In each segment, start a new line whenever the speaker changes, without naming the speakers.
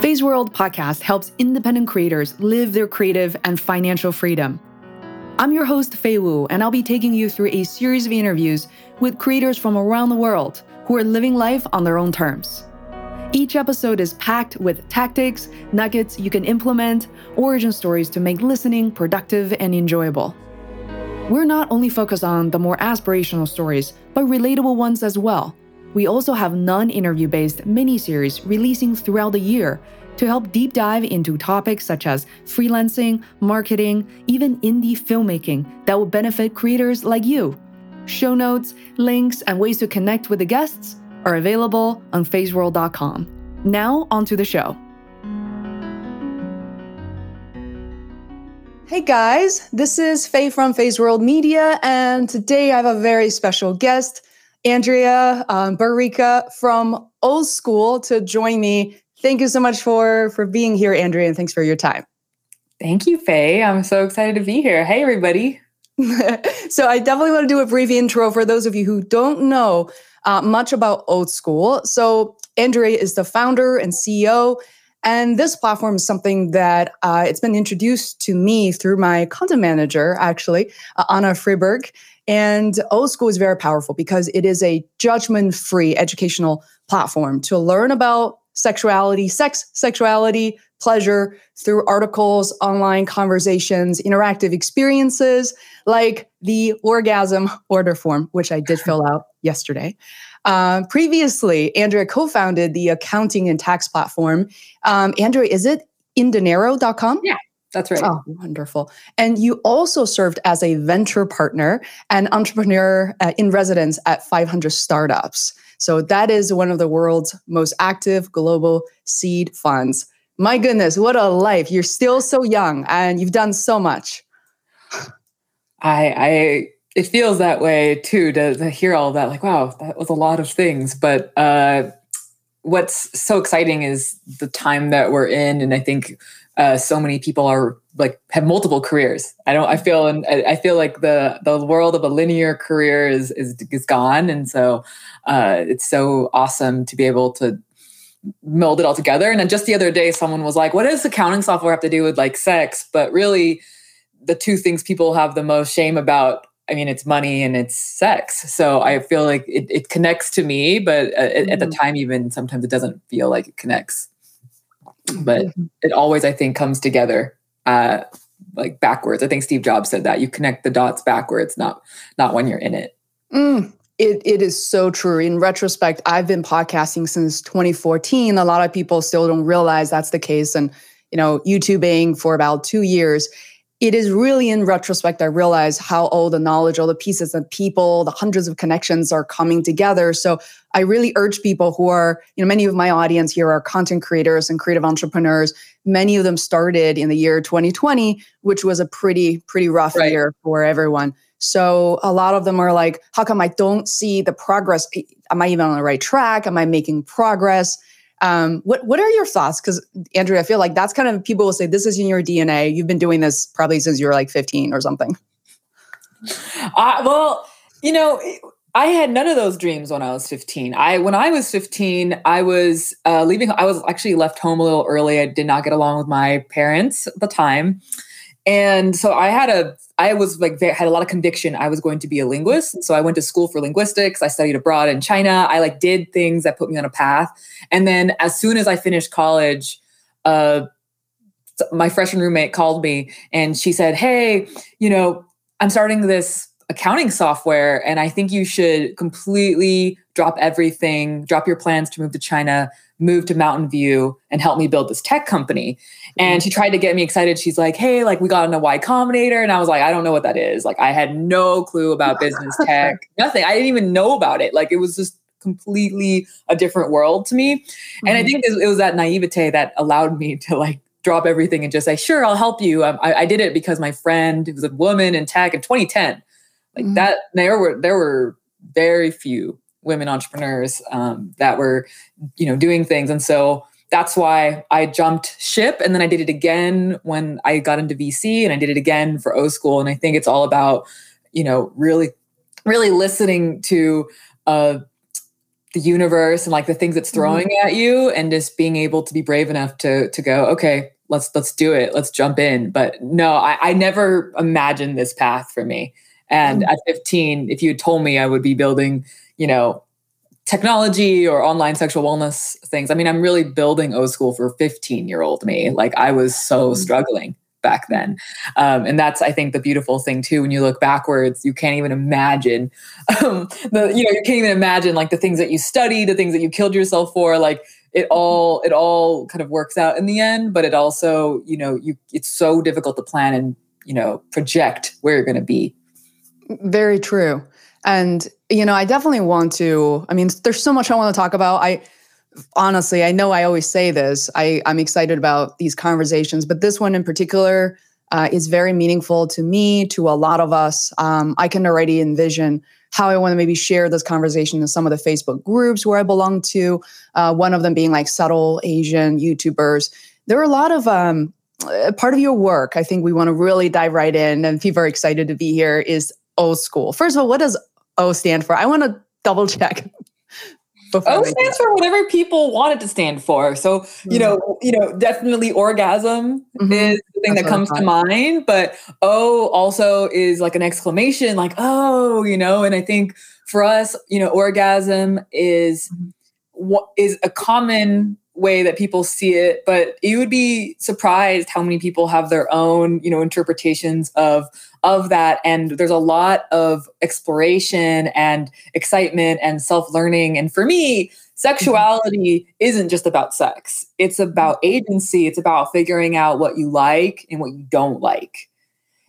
Feisworld podcast helps independent creators live their creative and financial freedom. I'm your host, Fei Wu, and I'll be taking you through a series of interviews with creators from around the world who are living life on their own terms. Each episode is packed with tactics, nuggets you can implement, origin stories to make listening productive and enjoyable. We're not only focused on the more aspirational stories, but relatable ones as well. We also have non interview based mini series releasing throughout the year to help deep dive into topics such as freelancing, marketing, even indie filmmaking that will benefit creators like you. Show notes, links, and ways to connect with the guests are available on feisworld.com. Now, onto the show. Hey guys, this is Fei from Feisworld Media, and today I have a very special guest, Andrea um, Barrica from O School, to join me. Thank you so much for for being here, Andrea, and thanks for your time.
Thank you, Fei. I'm so excited to be here. Hey, everybody.
so I definitely want to do a brief intro for those of you who don't know uh, much about O School. So Andrea is the founder and CEO. And this platform is something that uh, it's been introduced to me through my content manager, actually, uh, Anna Friberg. And O School is very powerful because it is a judgment-free educational platform to learn about sexuality, sex, sexuality, pleasure through articles, online conversations, interactive experiences like the orgasm order form, which I did fill out yesterday. Uh, previously, Andrea co founded the accounting and tax platform. Um, Andrea, is it indinero.com?
Yeah. That's right.
Oh, wonderful. And you also served as a venture partner and entrepreneur uh, in residence at 500 startups. So that is one of the world's most active global seed funds. My goodness, what a life. You're still so young and you've done so much.
I I it feels that way too to, to hear all that like wow, that was a lot of things, but uh what's so exciting is the time that we're in and I think uh, so many people are like have multiple careers. I don't. I feel and I feel like the the world of a linear career is is is gone, and so uh, it's so awesome to be able to meld it all together. And then just the other day, someone was like, "What does accounting software have to do with like sex?" But really, the two things people have the most shame about. I mean, it's money and it's sex. So I feel like it, it connects to me, but uh, mm. at the mm-hmm. time, even sometimes it doesn't feel like it connects. But mm-hmm. it always, I think, comes together uh, like backwards. I think Steve Jobs said that you connect the dots backwards, not not when you're in it.
Mm, it, it is so true. In retrospect, I've been podcasting since 2014. A lot of people still don't realize that's the case. And, you know, YouTubing for about two years. It is really in retrospect, I realize how all the knowledge, all the pieces and people, the hundreds of connections are coming together. So I really urge people who are, you know, many of my audience here are content creators and creative entrepreneurs. Many of them started in the year 2020, which was a pretty, pretty rough right. year for everyone. So a lot of them are like, how come I don't see the progress? Am I even on the right track? Am I making progress? Um, what what are your thoughts? Because Andrea, I feel like that's kind of people will say this is in your DNA. You've been doing this probably since you were like 15 or something.
Uh, well, you know, I had none of those dreams when I was 15. I when I was 15, I was uh, leaving. I was actually left home a little early. I did not get along with my parents at the time, and so I had a I was like had a lot of conviction I was going to be a linguist. So I went to school for linguistics. I studied abroad in China. I like did things that put me on a path. And then as soon as I finished college, uh, my freshman roommate called me and she said, "Hey, you know, I'm starting this accounting software and I think you should completely drop everything, drop your plans to move to China, move to Mountain View and help me build this tech company. And she tried to get me excited. She's like, hey, like we got in a Y Combinator. And I was like, I don't know what that is. Like I had no clue about business tech, nothing. I didn't even know about it. Like it was just completely a different world to me. Mm-hmm. And I mm-hmm. think it was that naivete that allowed me to like drop everything and just say, sure, I'll help you. Um, I, I, did it because my friend who was a woman in tech in 2010, like mm-hmm. that, there were, there were very few women entrepreneurs um, that were, you know, doing things. And so that's why I jumped ship. And then I did it again when I got into VC and I did it again for O School. And I think it's all about, you know, really, really listening to uh, the universe and like the things it's throwing mm-hmm. at you and just being able to be brave enough to to go okay let's let's do it let's jump in but no i, I never imagined this path for me and mm-hmm. at 15 if you had told me i would be building you know technology or online sexual wellness things i mean i'm really building o school for 15 year old me like i was so mm-hmm. struggling back then. Um, and that's, I think, the beautiful thing too. When you look backwards, you can't even imagine um, the, you know, you can't even imagine like the things that you study, the things that you killed yourself for. Like it all, it all kind of works out in the end. But it also, you know, you it's so difficult to plan and you know project where you're going to be.
Very true. And you know, I definitely want to. I mean, there's so much I want to talk about. I honestly, I know I always say this. I, I'm excited about these conversations, but this one in particular uh, is very meaningful to me, to a lot of us. Um, I can already envision how I want to maybe share this conversation in some of the Facebook groups where I belong to. Uh, one of them being like subtle Asian YouTubers. There are a lot of um, uh, part of your work. I think we want to really dive right in, and people are excited to be here. Is O School. First of all, what does O stand for? I want to double check
O stands for whatever people want it to stand for. So, mm-hmm. you know, you know, definitely orgasm mm-hmm. is the thing That's that comes to mind, but O also is like an exclamation, like, oh, you know, and I think for us, you know, orgasm is mm-hmm. what is a common way that people see it but you would be surprised how many people have their own you know interpretations of of that. And there's a lot of exploration and excitement and self-learning. And for me sexuality mm-hmm. isn't just about sex. It's about agency. It's about figuring out what you like and what you don't like.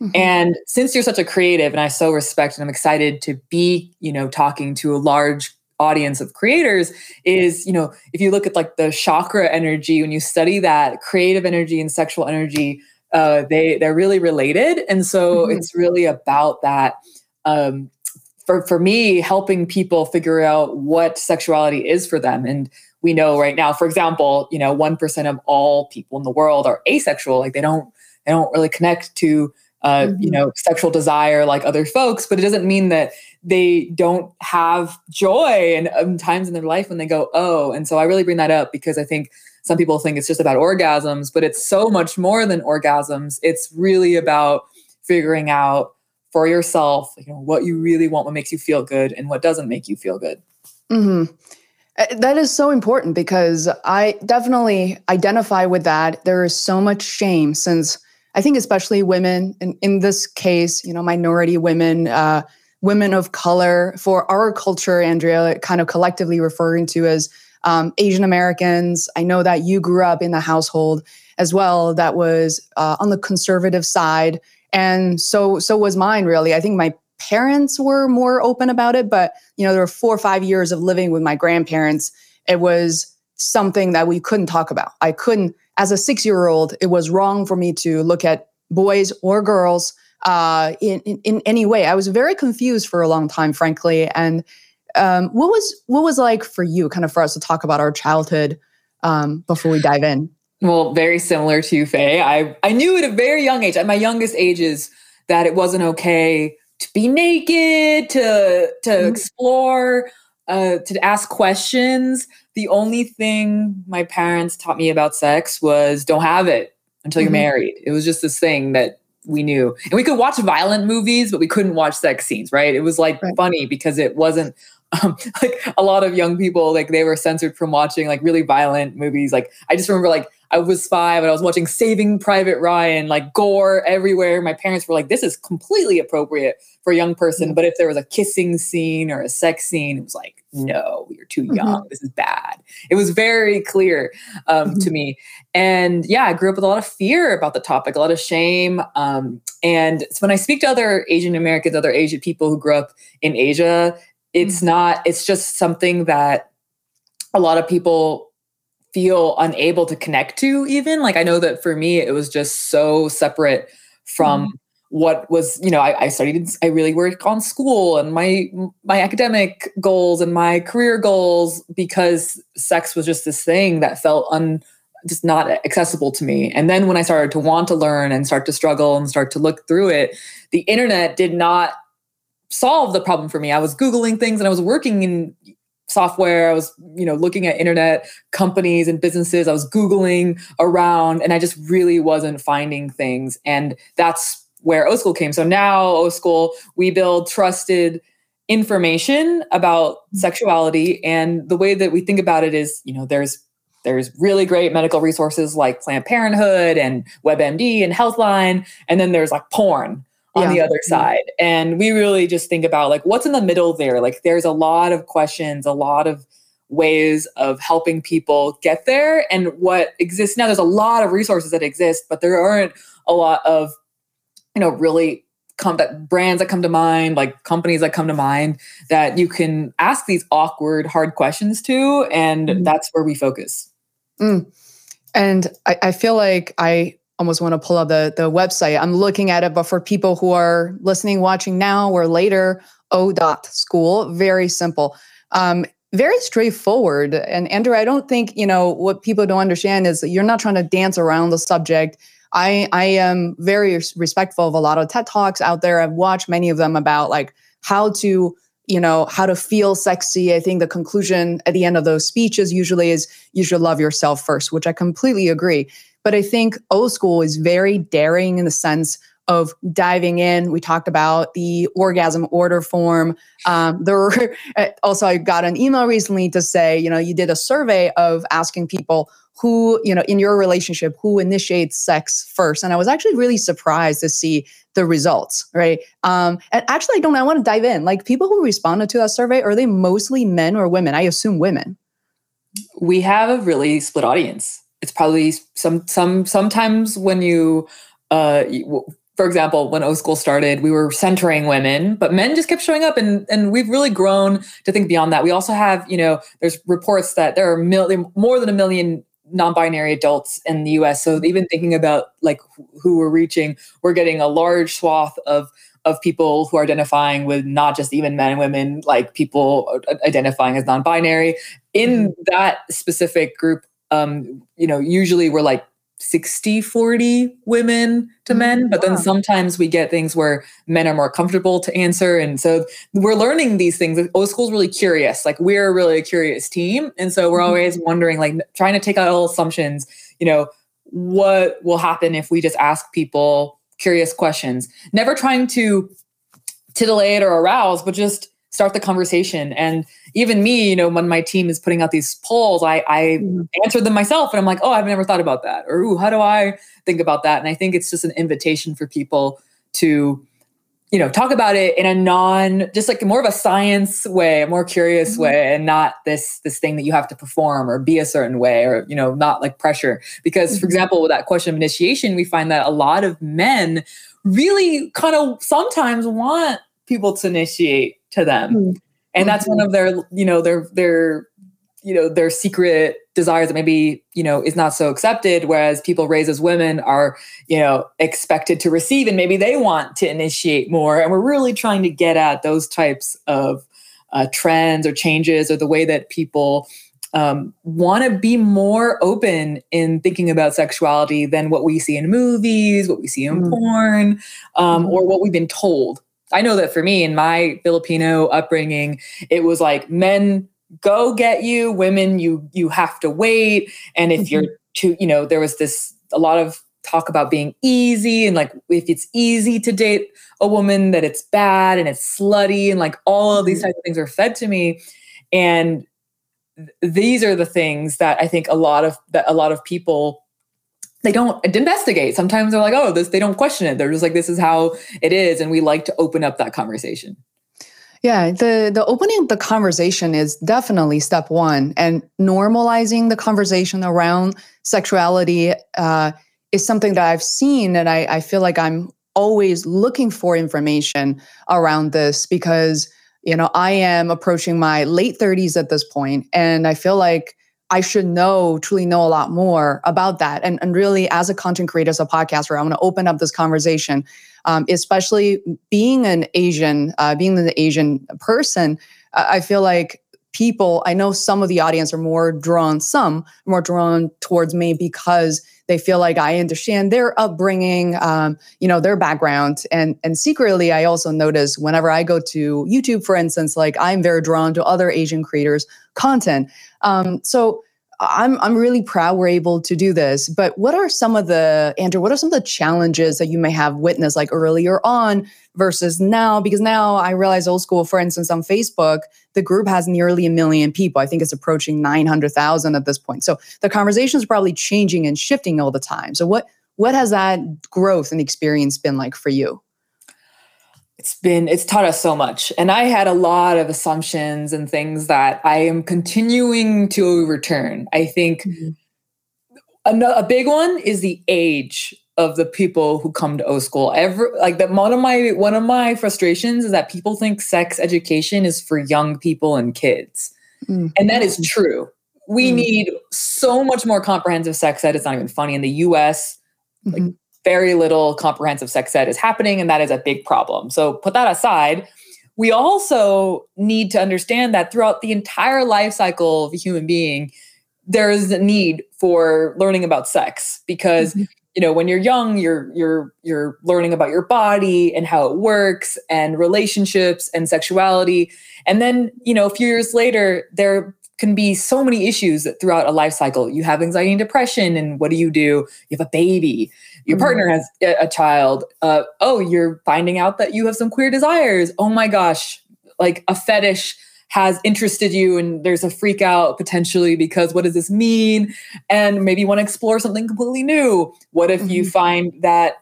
Mm-hmm. and since you're such a creative and i so respect and i'm excited to be you know talking to a large audience of creators is you know if you look at like the chakra energy when you study that creative energy and sexual energy uh, they they're really related and so mm-hmm. it's really about that um, for for me helping people figure out what sexuality is for them and we know right now for example you know 1% of all people in the world are asexual like they don't they don't really connect to uh, mm-hmm. you know sexual desire like other folks but it doesn't mean that they don't have joy and um, times in their life when they go oh and so i really bring that up because i think some people think it's just about orgasms but it's so much more than orgasms. It's really about figuring out for yourself you know what you really want what makes you feel good and what doesn't make you feel good.
Mm-hmm. Uh, that is so important because i definitely identify with that. There is so much shame since I think especially women, in, in this case, you know, minority women, uh, women of color, for our culture, Andrea, kind of collectively referring to as um, Asian Americans. I know that you grew up in a household as well that was uh, on the conservative side, and so so was mine. Really, I think my parents were more open about it, but you know, there were four or five years of living with my grandparents. It was something that we couldn't talk about. I couldn't as a six year old, it was wrong for me to look at boys or girls uh, in, in, in any way. I was very confused for a long time, frankly. And um, what was what was like for you, kind of for us to talk about our childhood um, before we dive in?
Well, very similar to you, Fei. I I knew at a very young age, at my youngest ages, that it wasn't okay to be naked, to to mm-hmm. explore, uh, to ask questions the only thing my parents taught me about sex was don't have it until you're mm-hmm. married. It was just this thing that we knew. And we could watch violent movies, but we couldn't watch sex scenes, right? It was like right. funny because it wasn't um, like a lot of young people, like they were censored from watching like really violent movies. Like I just remember like I was five and I was watching Saving Private Ryan, like gore everywhere. My parents were like, this is completely appropriate for a young person. But if there was a kissing scene or a sex scene, it was like, no, you're too mm-hmm. young. Mm-hmm. This is bad. It was very clear um, mm-hmm. to me. And yeah, I grew up with a lot of fear about the topic, a lot of shame. Um, and so when I speak to other Asian Americans, other Asian people who grew up in Asia, it's mm-hmm. not, it's just something that a lot of people feel unable to connect to even like i know that for me it was just so separate from. What was you know I, I, studied i really worked on school and my my academic goals and my career goals because sex was just this thing that felt un just not accessible to me and then when i started to want to learn and start to struggle and start to look through it the internet did not solve the problem for me i was googling things and i was working in software. I was, you know, looking at internet companies and businesses. I was Googling around and I just really wasn't finding things. And that's where O School came. So now O School, we build trusted information about sexuality. And the way that we think about it is, you know, there's there's really great medical resources like Planned Parenthood and WebMD and Healthline. And then there's like porn on yeah. the other mm-hmm. side. And we really just think about like what's in the middle there. Like there's a lot of questions, a lot of ways of helping people get there. And what exists now, there's a lot of resources that exist, but there aren't a lot of, you know, really come that brands that come to mind, like companies that come to mind that you can ask these awkward, hard questions to. And mm. that's where we focus.
Mm. And I, I feel like I almost want to pull up the, the website. I'm looking at it, but for people who are listening, watching now or later, O dot school, very simple. Um, very straightforward. And Andrea, I don't think, you know, what people don't understand is that you're not trying to dance around the subject. I I am very respectful of a lot of TED Talks out there. I've watched many of them about like how to you know how to feel sexy i think the conclusion at the end of those speeches usually is you should love yourself first which i completely agree but I think O School is very daring in the sense of diving in. We talked about the orgasm order form. Um, there were, also, I got an email recently to say, you know, you did a survey of asking people who, you know, in your relationship, who initiates sex first. And I was actually really surprised to see the results, right? Um, and actually, I don't, I want to dive in. Like people who responded to that survey, are they mostly men or women? I assume women.
We have a really split audience it's probably some some sometimes when you uh for example when o school started we were centering women but men just kept showing up and and we've really grown to think beyond that we also have you know there's reports that there are mil- more than a million non-binary adults in the us so even thinking about like who we're reaching we're getting a large swath of of people who are identifying with not just even men and women like people identifying as non-binary in mm-hmm. that specific group um, you know, usually we're like 60 40 women to mm-hmm. men but then sometimes we get things where men are more comfortable to answer and so we're learning these things o school's really curious like we're really a curious team and so we're mm-hmm. always wondering like trying to take out all assumptions you know what will happen if we just ask people curious questions never trying to titillate or arouse but just start the conversation. And even me, you know, when my team is putting out these polls, I, I mm-hmm. answer them myself and I'm like, oh, I've never thought about that. Or, ooh, how do I think about that? And I think it's just an invitation for people to, you know, talk about it in a non, just like more of a science way, a more curious mm-hmm. way, and not this this thing that you have to perform or be a certain way, or you know, not like pressure. Because, mm-hmm. for example, with that question of initiation, we find that a lot of men really kind of sometimes want people to initiate to them. Mm-hmm. And that's one of their, you know, their their you know their secret desires that maybe you know is not so accepted whereas people raised as women are you know expected to receive and maybe they want to initiate more and we're really trying to get at those types of uh, trends or changes or the way that people um, want to be more open in thinking about sexuality than what we see in movies what we see in mm. porn um, mm. or what we've been told I know that for me in my Filipino upbringing, it was like men go get you, women you you have to wait, and if mm-hmm. you're too, you know, there was this a lot of talk about being easy and like if it's easy to date a woman that it's bad and it's slutty and like all of these mm-hmm. types of things are fed to me and these are the things that I think a lot of that a lot of people they don't investigate. Sometimes they're like, oh, this, they don't question it. They're just like, this is how it is. And we like to open up that conversation.
Yeah, the the opening of the conversation is definitely step one, and normalizing the conversation around sexuality uh, is something that I've seen, and I, I feel like I'm always looking for information around this because you know I am approaching my late 30s at this point, and I feel like I should know, truly know a lot more about that. And, and really, as a content creator, as a podcaster, I want to open up this conversation, um, especially being an Asian, uh, being an Asian person. I feel like people, I know some of the audience are more drawn, some more drawn towards me because they feel like I understand their upbringing, um, you know, their background. And and secretly, I also notice whenever I go to YouTube, for instance, like I'm very drawn to other Asian creators' content. Um, so I'm I'm really proud we're able to do this. But what are some of the Andrea? What are some of the challenges that you may have witnessed like earlier on versus now? Because now I realize O school, for instance, on Facebook, the group has nearly a million people. I think it's approaching nine hundred thousand at this point. So the conversation is probably changing and shifting all the time. So what what has that growth and experience been like for you?
It's been it's taught us so much. And i had a lot of assumptions and things that i am continuing to overturn. I think mm-hmm. a, a, big one is the age of the people who come to o school. Every like that one of my one of my frustrations is that people think sex education is for young people and kids. Mm-hmm. and that is true. We mm-hmm. need so much more comprehensive sex ed it's not even funny in the us like mm-hmm very little comprehensive sex ed is happening, and that is a big problem. So put that aside. We also need to understand that throughout the entire life cycle of a human being, there is a need for learning about sex because mm-hmm. you know when you're young you're you're you're learning about your body and how it works and relationships and sexuality and then you know a few years later there can be so many issues throughout a life cycle. You have anxiety and depression, and what do you do? You have a baby, your mm-hmm. partner has a, child. Uh, oh, you're finding out that you have some queer desires. Oh my gosh, like a fetish has interested you and there's a freak out potentially because what does this mean and maybe you want to explore something completely new what if mm-hmm. you find that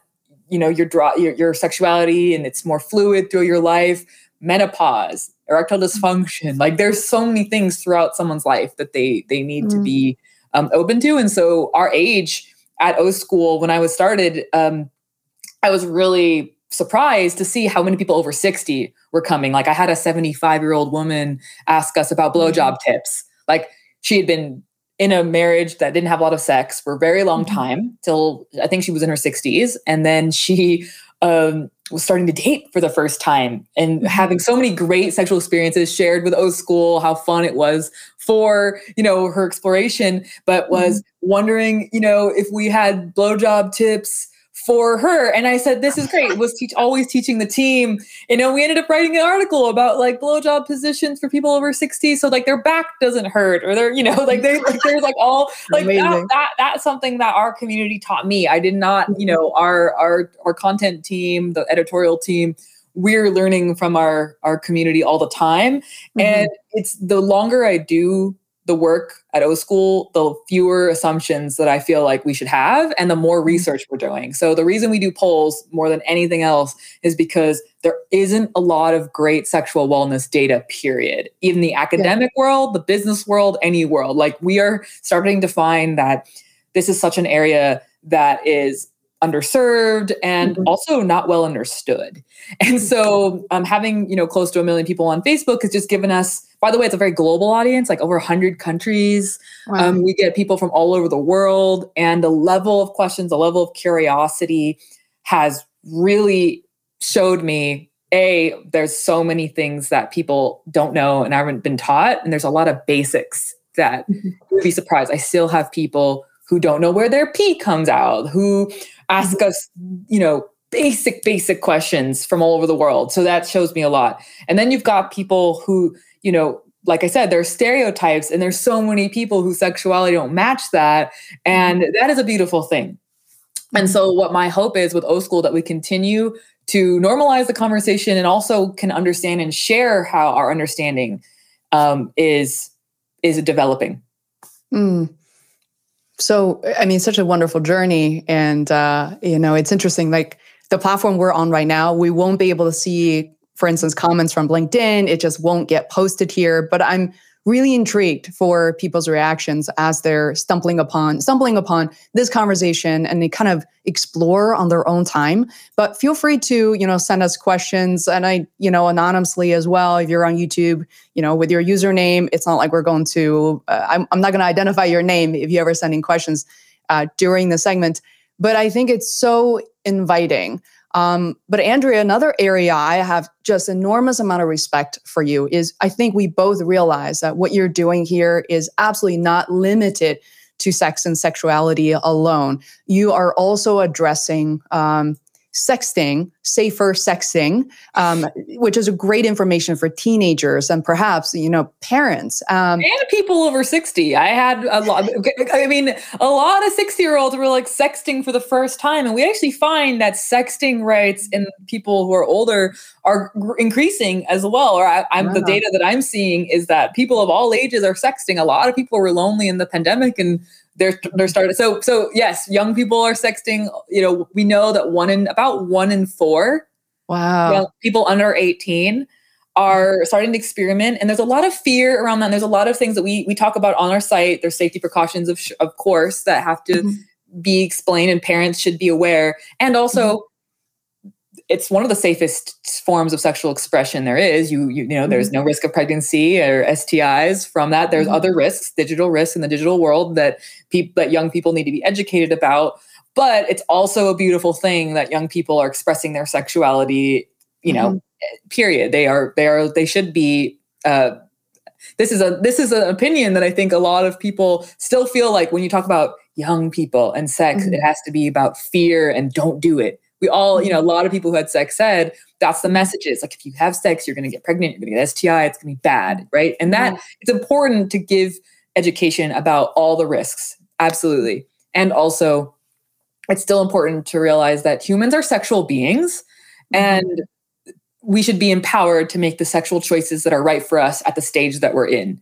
you know your draw your, your sexuality and it's more fluid through your life menopause erectile dysfunction like there's so many things throughout someone's life that they they need mm. to be um, open to and so our age at o school when i was started um, i was really surprised to see how many people over 60 were coming like i had a 75 year old woman ask us about blowjob mm. tips like she had been in a marriage that didn't have a lot of sex for a very long mm-hmm. time till i think she was in her 60s and then she um, was starting to date for the first time and mm-hmm. having so many great sexual experiences shared with O School, how fun it was for, you know, her exploration, but was mm-hmm. wondering, you know, if we had blowjob tips for her. And I said, this is great. Was teach always teaching the team. You know, we ended up writing an article about like blowjob positions for people over 60. So like their back doesn't hurt or they're, you know, like they like there's like all like that, that that's something that our community taught me. I did not, you know, our our our content team, the editorial team, we're learning from our our community all the time. Mm-hmm. And it's the longer I do the work at O School, the fewer assumptions that I feel like we should have and the more mm-hmm. research we're doing. So the reason we do polls more than anything else is because there isn't a lot of great sexual wellness data, period. Even the academic yeah. world, the business world, any world. Like we are starting to find that this is such an area that is underserved and mm-hmm. also not well understood. And so um, having, you know, close to a million people on Facebook has just given us, by the way, it's a very global audience, like over 100 countries. Wow. Um, we get people from all over the world and the level of questions, the level of curiosity has really showed me a there's so many things that people don't know and haven't been taught and there's a lot of basics that mm-hmm. you'd be surprised i still have people who don't know where their pee comes out who ask us, you know, basic, basic questions from all over the world. So that shows me a lot. And then you've got people who, you know, like I said, there are stereotypes, and there's so many people whose sexuality don't match that. And that is a beautiful thing. And so, what my hope is with O School that we continue to normalize the conversation and also can understand and share how our understanding um, is is developing.
Mm so i mean such a wonderful journey. And uh, you know it's interesting like the platform we're on right now we won't be able to see for instance comments from linkedin. It just won't get posted here. But i'm really intrigued for people's reactions as they're stumbling upon stumbling upon this conversation and they kind of explore on their own time. But feel free to you know send us questions and i you know anonymously as well if you're on youtube you know with your username. It's not like we're going to uh, I'm, I'm not going to identify your name if you ever sending questions uh, during the segment. But i think it's so inviting Um, but Andrea, another area I have just enormous amount of respect for you is I think we both realize that what you're doing here is absolutely not limited to sex and sexuality alone. You are also addressing um, sexting, safer sexting, um, which is a great information for teenagers and perhaps you know parents
um, and people over sixty. I had a lot. I mean, a lot of sixty-year-olds were like sexting for the first time, and we actually find that sexting rates in people who are older are increasing as well. Or I, am the data that I'm seeing is that people of all ages are sexting. A lot of people were lonely in the pandemic and they're they're started so so yes young people are sexting you know we know that one in about one in four
wow
people under 18 are starting to experiment and there's a lot of fear around that and there's a lot of things that we we talk about on our site there's safety precautions of of course that have to mm-hmm. be explained and parents should be aware and also mm-hmm it's one of the safest forms of sexual expression there is. You you, you know, mm-hmm. there's no risk of pregnancy or STIs from that. There's mm-hmm. other risks, digital risks in the digital world that people that young people need to be educated about. But it's also a beautiful thing that young people are expressing their sexuality. You know, mm-hmm. period. They are they are they should be. Uh, this is a this is an opinion that I think a lot of people still feel like when you talk about young people and sex, it mm-hmm. has to be about fear and don't do it we all, you know, a mm-hmm. lot of people who had sex said that's the message. messages. Like if you have sex, you're going to get pregnant, you're going to get STI, it's going to be bad, right? And that yeah. it's important to give education about all the risks, absolutely. And also, it's still important to realize that humans are sexual beings, mm-hmm. and we should be empowered to make the sexual choices that are right for us at the stage that we're in.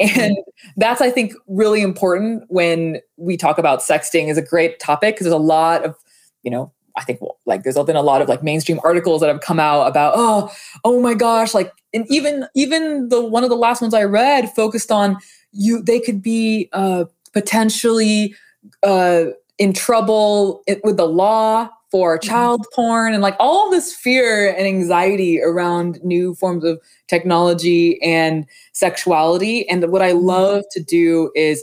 Mm-hmm. And that's, I think, really important when we talk about sexting is a great topic because there's a lot of, you know, I think well, like there's been a lot of like mainstream articles that have come out about oh oh my gosh like and even even the one of the last ones I read focused on you they could be uh, potentially uh, in trouble with the law for mm-hmm. child porn and like all this fear and anxiety around new forms of technology and sexuality and what I mm-hmm. love to do is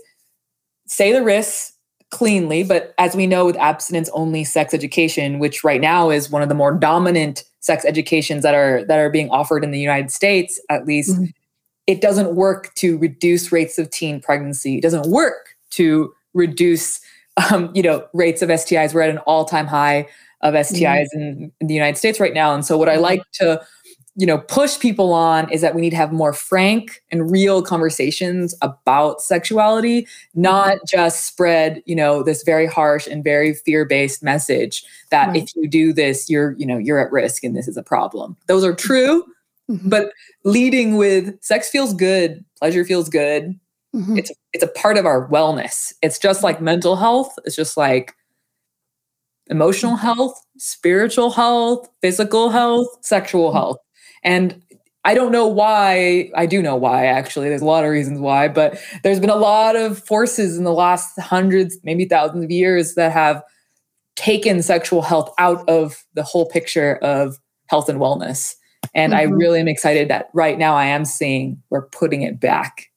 say the risks cleanly. But as we know, with abstinence only sex education, which right now is one of the more dominant sex educations that are that are being offered in the United States, at least, mm-hmm. it doesn't work to reduce rates of teen pregnancy. It doesn't work to reduce, um, you know, rates of STIs. We're at an all-time high of STIs mm-hmm. in, in the United States right now. And so, what I mm-hmm. like to you know push people on is that we need to have more frank and real conversations about sexuality not just spread you know this very harsh and very fear-based message that right. if you do this you're you know you're at risk and this is a problem those are true mm-hmm. but leading with sex feels good pleasure feels good mm-hmm. it's it's a part of our wellness it's just like mental health it's just like emotional health spiritual health physical health sexual mm-hmm. health and I don't know why. I do know why, actually. There's a lot of reasons why, but there's been a lot of forces in the last hundreds, maybe thousands of years that have taken sexual health out of the whole picture of health and wellness. And mm-hmm. I really am excited that right now I am seeing we're putting it back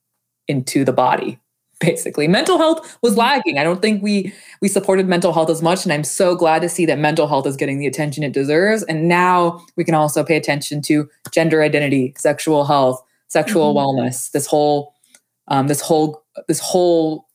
into the body basically. Mental health was lagging. I don't think we we supported mental health as much and i'm so glad to see that mental health is getting the attention it deserves. And now we can also pay attention to gender identity sexual health sexual mm-hmm. wellness this whole um, this whole this whole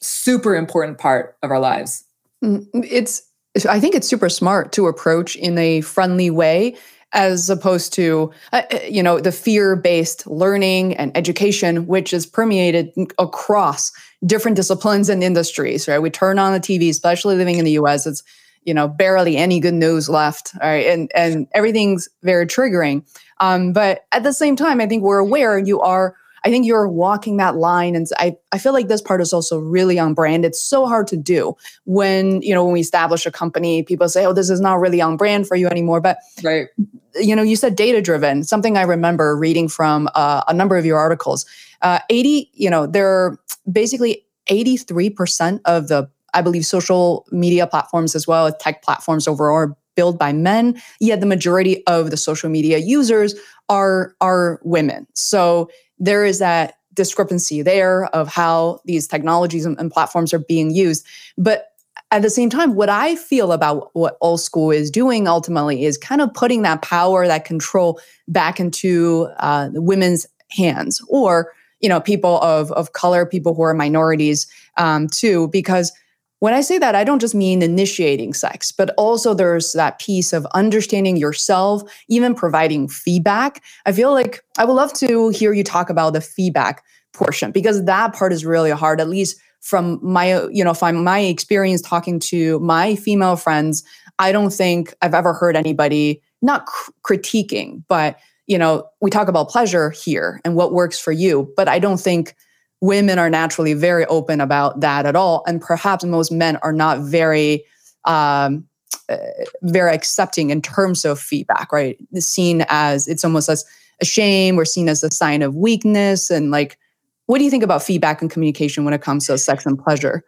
super important part of our lives.
Mm, it's i think it's super smart to approach in a friendly way as opposed to uh, uh, you know the fear-based learning and education which is permeated across different disciplines and industries right? We turn on the tv especially living in the us it's you know barely any good news left right? And and everything's very triggering. Um, but at the same time i think we're aware you are I think you're walking that line. And I, I feel like this part is also really on brand. It's so hard to do when, you know, when we establish a company, people say, oh, this is not really on brand for you anymore. But,
right.
you know, you said data driven, something I remember reading from uh, a number of your articles. Uh, 80, you know, there are basically 83% of the, I believe, social media platforms as well as tech platforms overall are built by men, yet the majority of the social media users are are women. So there is that discrepancy there of how these technologies and, and platforms are being used. But at the same time, what I feel about what O school is doing ultimately is kind of putting that power, that control back into uh, women's hands or you know people of of color people who are minorities um, too because when I say that, I don't just mean initiating sex, but also there's that piece of understanding yourself, even providing feedback. I feel like I would love to hear you talk about the feedback portion because that part is really hard, at least from my, you know, from my experience talking to my female friends. I don't think I've ever heard anybody not cr- critiquing, but you know, we talk about pleasure here and what works for you, but I don't think women are naturally very open about that at all. And perhaps most men are not very, um, uh, very accepting in terms of feedback, right? It's seen as it's almost as a shame or seen as a sign of weakness. And like, what do you think about feedback and communication when it comes to sex and pleasure?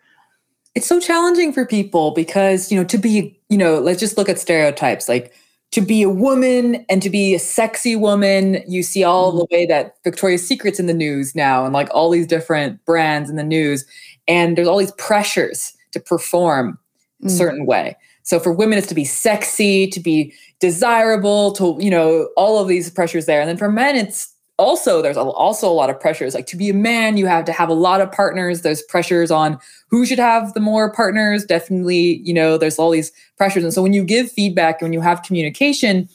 It's so challenging for people because, you know, to be, you know, let's just look at stereotypes. Like, to be a woman and to be a sexy woman. You see all mm-hmm. the way that Victoria's Secret's in the news now and like all these different brands in the news. And there's all these pressures to perform a mm. certain way. So for women, it's to be sexy, to be desirable, to, you know, all of these pressures there. And then for men, it's also there's also a lot of pressures. Like to be a man you have to have a lot of partners. There's pressures on who should have the more partners. Definitely you know there's all these pressures. And so when you give feedback and when you have communication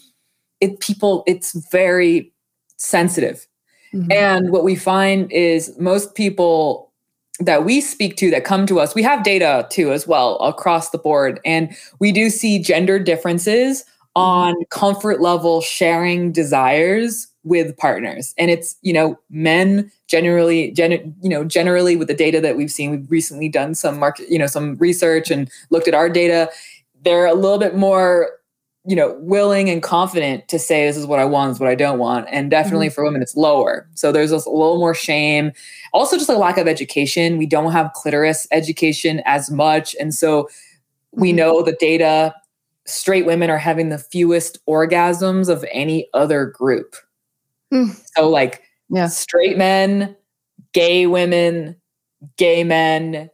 it people it's very sensitive. Mm-hmm. and what we find is most people that we speak to that come to us we have data too as well across the board. And we do see gender differences mm-hmm. on comfort level sharing desires with partners. And it's you know men generally gen- you know generally with the data that we've seen we've recently done some market you know some research and looked at our data they're a little bit more you know willing and confident to say this is what i want this is what i don't want. And definitely mm-hmm. for women it's lower. So there's a little more shame. Also just a lack of education. We don't have clitoris education as much. And so we mm-hmm. know the data straight women are having the fewest orgasms of any other group Mm. So like yeah. straight men, gay women, gay men,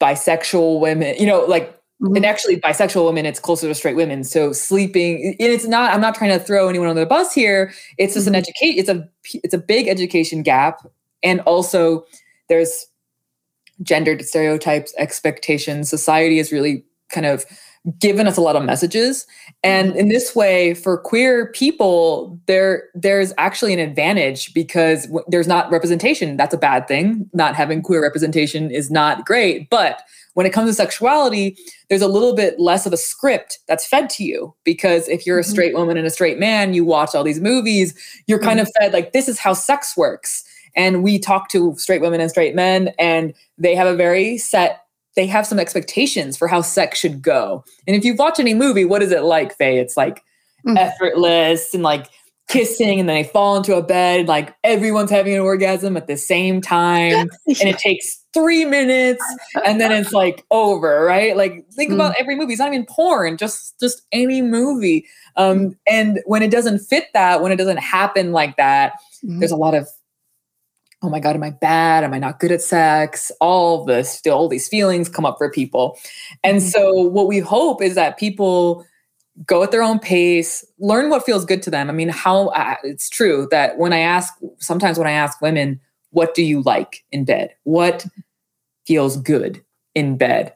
bisexual women, you know, like mm-hmm. and actually bisexual women, it's closer to straight women. So sleeping, and it's not, I'm not trying to throw anyone under the bus here. It's just mm-hmm. an educate, it's a it's a big education gap. And also there's gendered stereotypes, expectations. Society is really kind of given us a lot of messages. And in this way for queer people there there's actually an advantage because w- there's not representation. That's a bad thing. Not having queer representation is not great. But when it comes to sexuality there's a little bit less of a script that's fed to you because if you're a mm-hmm. straight woman and a straight man you watch all these movies you're kind of mm-hmm. fed like this is how sex works. And we talk to straight women and straight men and they have a very set they have some expectations for how sex should go. And if you've watched any movie, what is it like, Fei? It's like mm. effortless and like kissing, and then they fall into a bed, like everyone's having an orgasm at the same time, and it takes three minutes, and then it's like over, right? Like think mm. about every movie. It's not even porn, just just any movie. Um, mm. and when it doesn't fit that, when it doesn't happen like that, mm. there's a lot of oh my god am i bad am i not good at sex all this all these feelings come up for people and mm-hmm. so what we hope is that people go at their own pace learn what feels good to them i mean how uh, it's true that when i ask sometimes when i ask women what do you like in bed what feels good in bed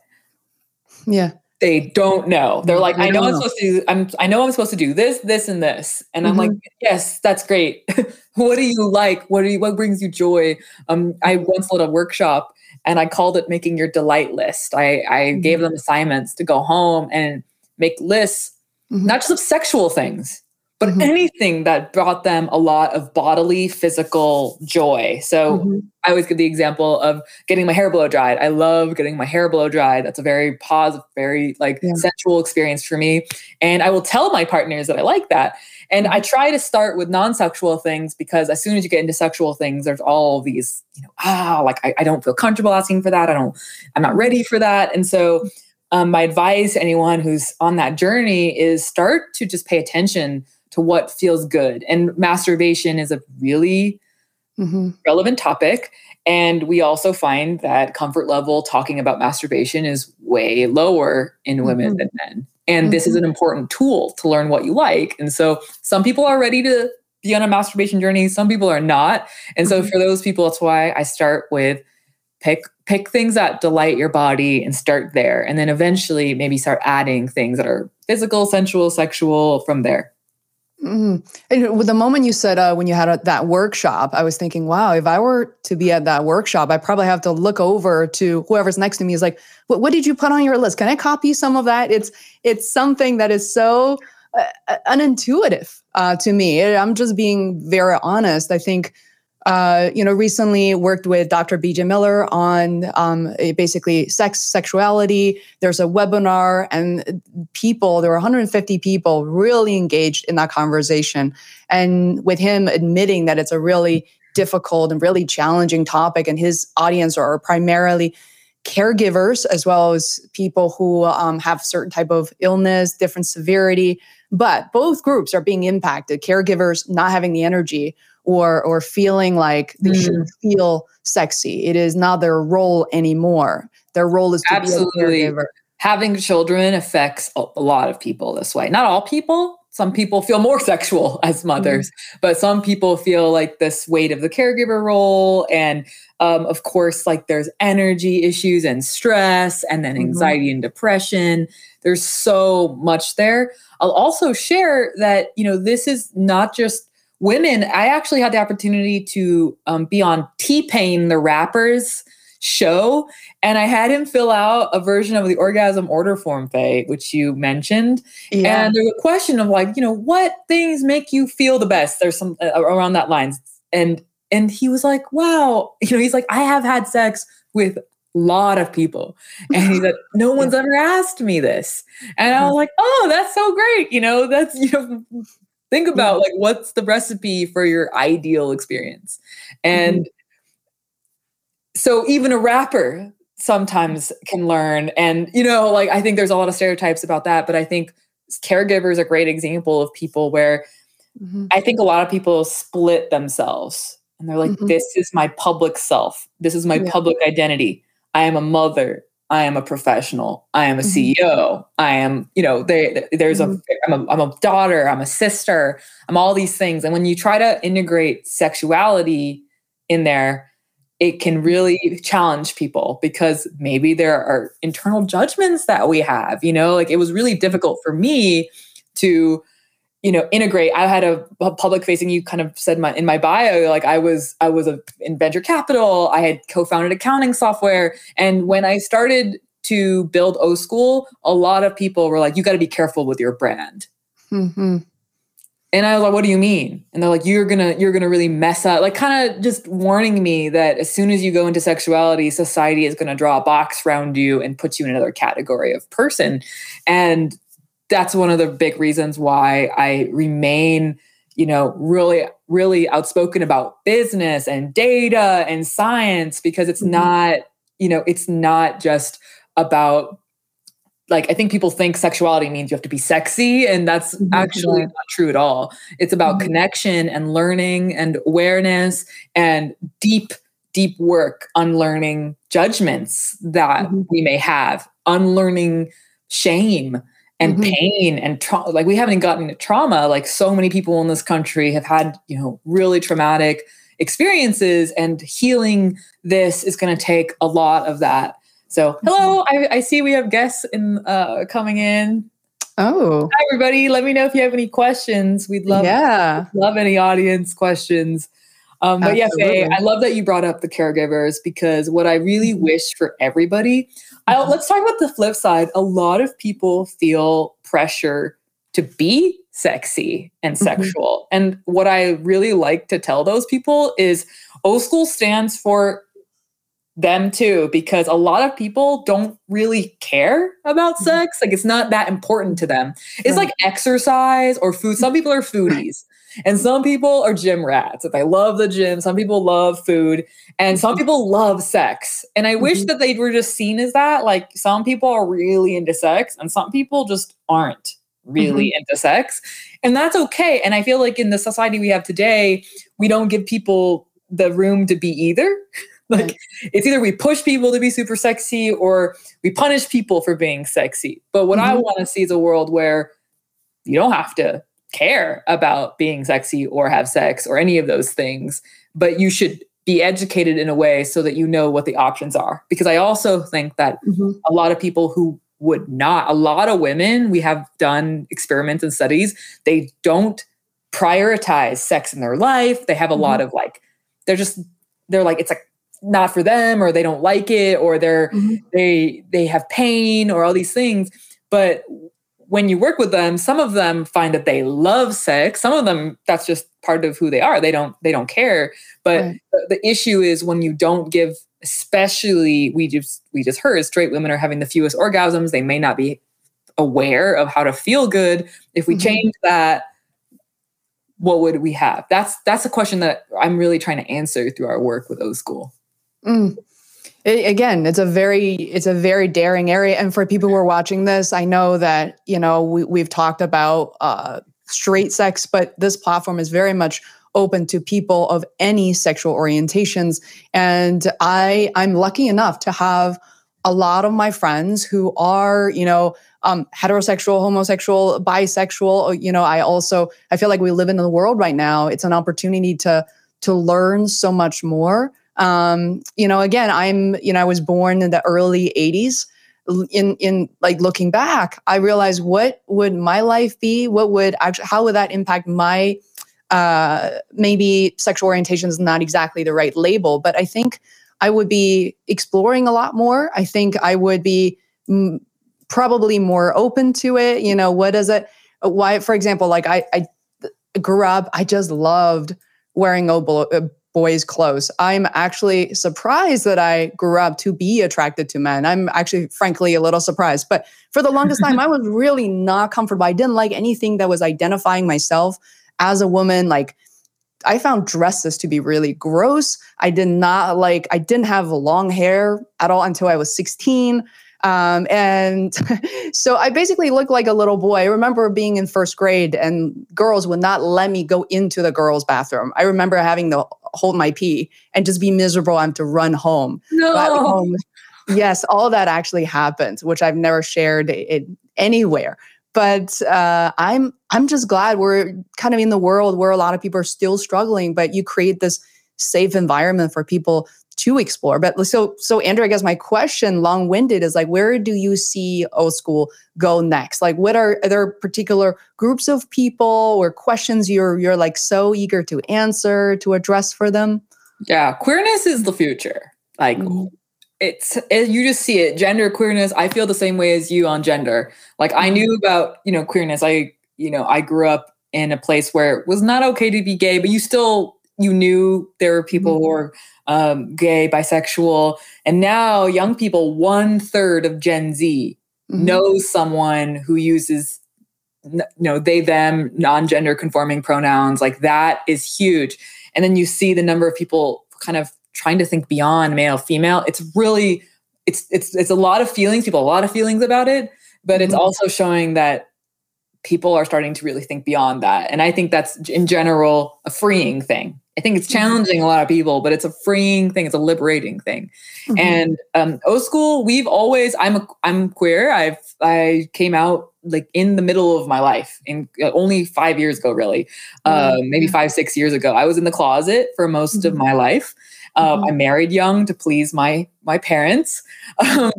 yeah
they don't know. They're like, I, know, I'm supposed to do, I'm I know I'm supposed to do this, this, and this. And I'm like, mm-hmm. yes, that's great. what do you like? What do you what brings you joy? Um, I once led a workshop and I called it making your delight list. I, I mm-hmm. gave them assignments to go home and make lists, mm-hmm. not just of sexual things, but mm-hmm. anything that brought them a lot of bodily, physical joy. So mm-hmm. I always give the example of getting my hair blow dried. I love getting my hair blow dried. That's a very positive, very like yeah. sensual experience for me. And I will tell my partners that I like that. And I try to start with non-sexual things because as soon as you get into sexual things, there's all these, you know, ah, like I, I don't feel comfortable asking for that. I don't, I'm not ready for that. And so um, my advice to anyone who's on that journey is start to just pay attention to what feels good. And masturbation is a really mm-hmm. relevant topic. And we also find that comfort level talking about masturbation is way lower in women mm-hmm. than men. And mm-hmm. this is mm-hmm. an important tool to learn what you like. And so some people are ready to be on a masturbation journey, some people are not. And so mm-hmm. for those people, that's why I start with pick pick things that delight your body and start there. And then eventually maybe start adding things that are physical, sensual, sexual from there.
Mm-hmm. And the moment you said uh, when you had a, that workshop, I was thinking, wow, if I were to be at that workshop, I probably have to look over to whoever's next to me. Is like, what, what did you put on your list? Can I copy some of that? It's it's something that is so uh, uh unintuitive uh, to me. I'm just being very honest. I think uh, you know, recently worked with Dr. BJ Miller on um, basically sex, sexuality. There's a webinar, and people, there were 150 people really engaged in that conversation. And with him admitting that it's a really difficult and really challenging topic, and his audience are primarily caregivers as well as people who um, have certain type of illness, different severity. But both groups are being impacted. Caregivers not having the energy or or feeling like they mm. should feel sexy. It is not their role anymore. Their role is to Absolutely. be a caregiver.
Having children affects a lot of people this way. Not all people. Some people feel more sexual as mothers, mm. but some people feel like this weight of the caregiver role. And um, of course, like there's energy issues and stress, and then mm-hmm. anxiety mm-hmm. and depression. There's so much there. I'll also share that, you know, this is not just women, I actually had the opportunity to um, be on T Pain, the rapper's show, and I had him fill out a version of the orgasm order form, Fei, which you mentioned. Yeah. And there's a question of like, you know, what things make you feel the best? There's some uh, around that lines, and and he was like, wow, you know, he's like, I have had sex with a lot of people. And he said, No one's ever asked me this. And I was like, Oh, that's so great. You know, that's you know, Think about like what's the recipe for your ideal experience. And mm-hmm. so even a rapper sometimes can learn and you know like I think there's a lot of stereotypes about that, but I think caregivers a great example of people where mm-hmm. I think a lot of people split themselves and they're like mm-hmm. this is my public self. This is my yeah. public identity. I am a mother. I am a professional. I am a mm-hmm. CEO. I am, you know, they, there's mm-hmm. a, I'm a, I'm a daughter. I'm a sister. I'm all these things. And when you try to integrate sexuality in there, it can really challenge people because maybe there are internal judgments that we have. You know, like it was really difficult for me to you know integrate. I had a, a, public facing you kind of said my in my bio like i was i was a, in venture capital. I had co-founded accounting software. And when i started to build o school a lot of people were like you got to be careful with your brand. Mm-hmm. and i was like what do you mean? And they're like you're gonna you're gonna really mess up like kind of just warning me that as soon as you go into sexuality society is gonna draw a box around you and put you in another category of person. And that's one of the big reasons why I remain, you know, really, really outspoken about business and data and science because it's mm-hmm. not, you know, it's not just about like I think people think sexuality means you have to be sexy, and that's mm-hmm. actually not true at all. It's about mm-hmm. connection and learning and awareness and deep, deep work unlearning judgments that mm-hmm. we may have, unlearning shame and mm-hmm. pain and trauma. Like we haven't gotten trauma. Like so many people in this country have had, you know, really traumatic experiences, and healing this is going to take a lot of that. So, hello, mm-hmm. I, I see we have guests in uh, coming in.
Oh,
hi everybody! Let me know if you have any questions. We'd love, yeah, love any audience questions. Um, but yeah, I love that you brought up the caregivers because what I really mm-hmm. wish for everybody I, let's talk about the flip side. A lot of people feel pressure to be sexy and mm-hmm. sexual. Mm-hmm. And what I really like to tell those people is O School stands for them too, because a lot of people don't really care about mm-hmm. sex. Like it's not that important to them. It's right. like exercise or food. Some people are foodies. And some people are gym rats. If I love the gym, some people love food, and some people love sex. And I mm-hmm. wish that they were just seen as that. Like some people are really into sex, and some people just aren't really mm-hmm. into sex. And that's okay. And I feel like in the society we have today, we don't give people the room to be either. like right. it's either we push people to be super sexy or we punish people for being sexy. But what mm-hmm. I want to see is a world where you don't have to care about being sexy or have sex or any of those things, but you should be educated in a way so that you know what the options are. Because I also think that mm-hmm. a lot of people who would not, a lot of women, we have done experiments and studies, they don't prioritize sex in their life. They have a mm-hmm. lot of like, they're just, they're like, it's like not for them or they don't like it or they're, mm-hmm. they, they have pain or all these things. But when you work with them, some of them find that they love sex. Some of them, that's just part of who they are. They don't, they don't care. But right. the, the issue is when you don't give especially we just we just heard straight women are having the fewest orgasms they may not be aware of how to feel good if we mm-hmm. change that what would we have? That's that's a question that I'm really trying to answer through our work with O School.
Mm. It, again, it's a very it's a very daring area, and for people who are watching this, I know that you know we, we've talked about uh, straight sex, but this platform is very much open to people of any sexual orientations, and I I'm lucky enough to have a lot of my friends who are you know um, heterosexual, homosexual, bisexual. You know, I also I feel like we live in the world right now. It's an opportunity to to learn so much more. Um, you know, again, I'm you know I was born in the early '80s. In in like looking back, I realized what would my life be? What would actually how would that impact my uh, maybe sexual orientation is not exactly the right label, but I think I would be exploring a lot more. I think I would be mm, probably more open to it. You know, what is it? Why, for example, like I, I grew up, I just loved wearing uh, boys' close. I'm actually surprised that I grew up to be attracted to men. I'm actually, frankly, a little surprised. But for the longest time, I was really not comfortable. I didn't like anything that was identifying myself as a woman. Like, I found dresses to be really gross. I did not like, I didn't have long hair at all until I was 16. Um, and so I basically looked like a little boy. I remember being in first grade and girls would not let me go into the girls' bathroom. I remember having to hold my pee and just be miserable. I have to run home.
No.
Home. Yes, all that actually happened, which I've never shared it anywhere. But uh, I'm I'm just glad we're kind of in the world where a lot of people are still struggling, but you create this safe environment for people to explore. But so so Andrea, I guess my question, long-winded, is like where do you see O School go next? Like what are, are there particular groups of people or questions you're you're like so eager to answer, to address for them?
Yeah, queerness is the future. Like mm-hmm. it's it, you just see it. Gender queerness. I feel the same way as you on gender. Like I knew mm-hmm. about, you know, queerness. I, you know, I grew up in a place where it was not okay to be gay, but you still you knew there were people mm-hmm. who were um, gay, bisexual, and now young people, one third of Gen Z mm-hmm. knows someone who uses you know they them non-gender conforming pronouns like that is huge and then you see the number of people kind of trying to think beyond male female it's really it's it's it's a lot of feelings people a lot of feelings about it but mm-hmm. it's also showing that people are starting to really think beyond that and i think that's in general a freeing thing I think it's mm-hmm. challenging a lot of people, but it's a freeing thing. It's a liberating thing. Mm-hmm. And um, O School, we've always. I'm a, I'm queer. I've I came out like in the middle of my life, in uh, only five years ago, really, uh, maybe five six years ago. I was in the closet for most mm-hmm. of my life. Um, mm-hmm. I married young to please my my parents, um, mm-hmm.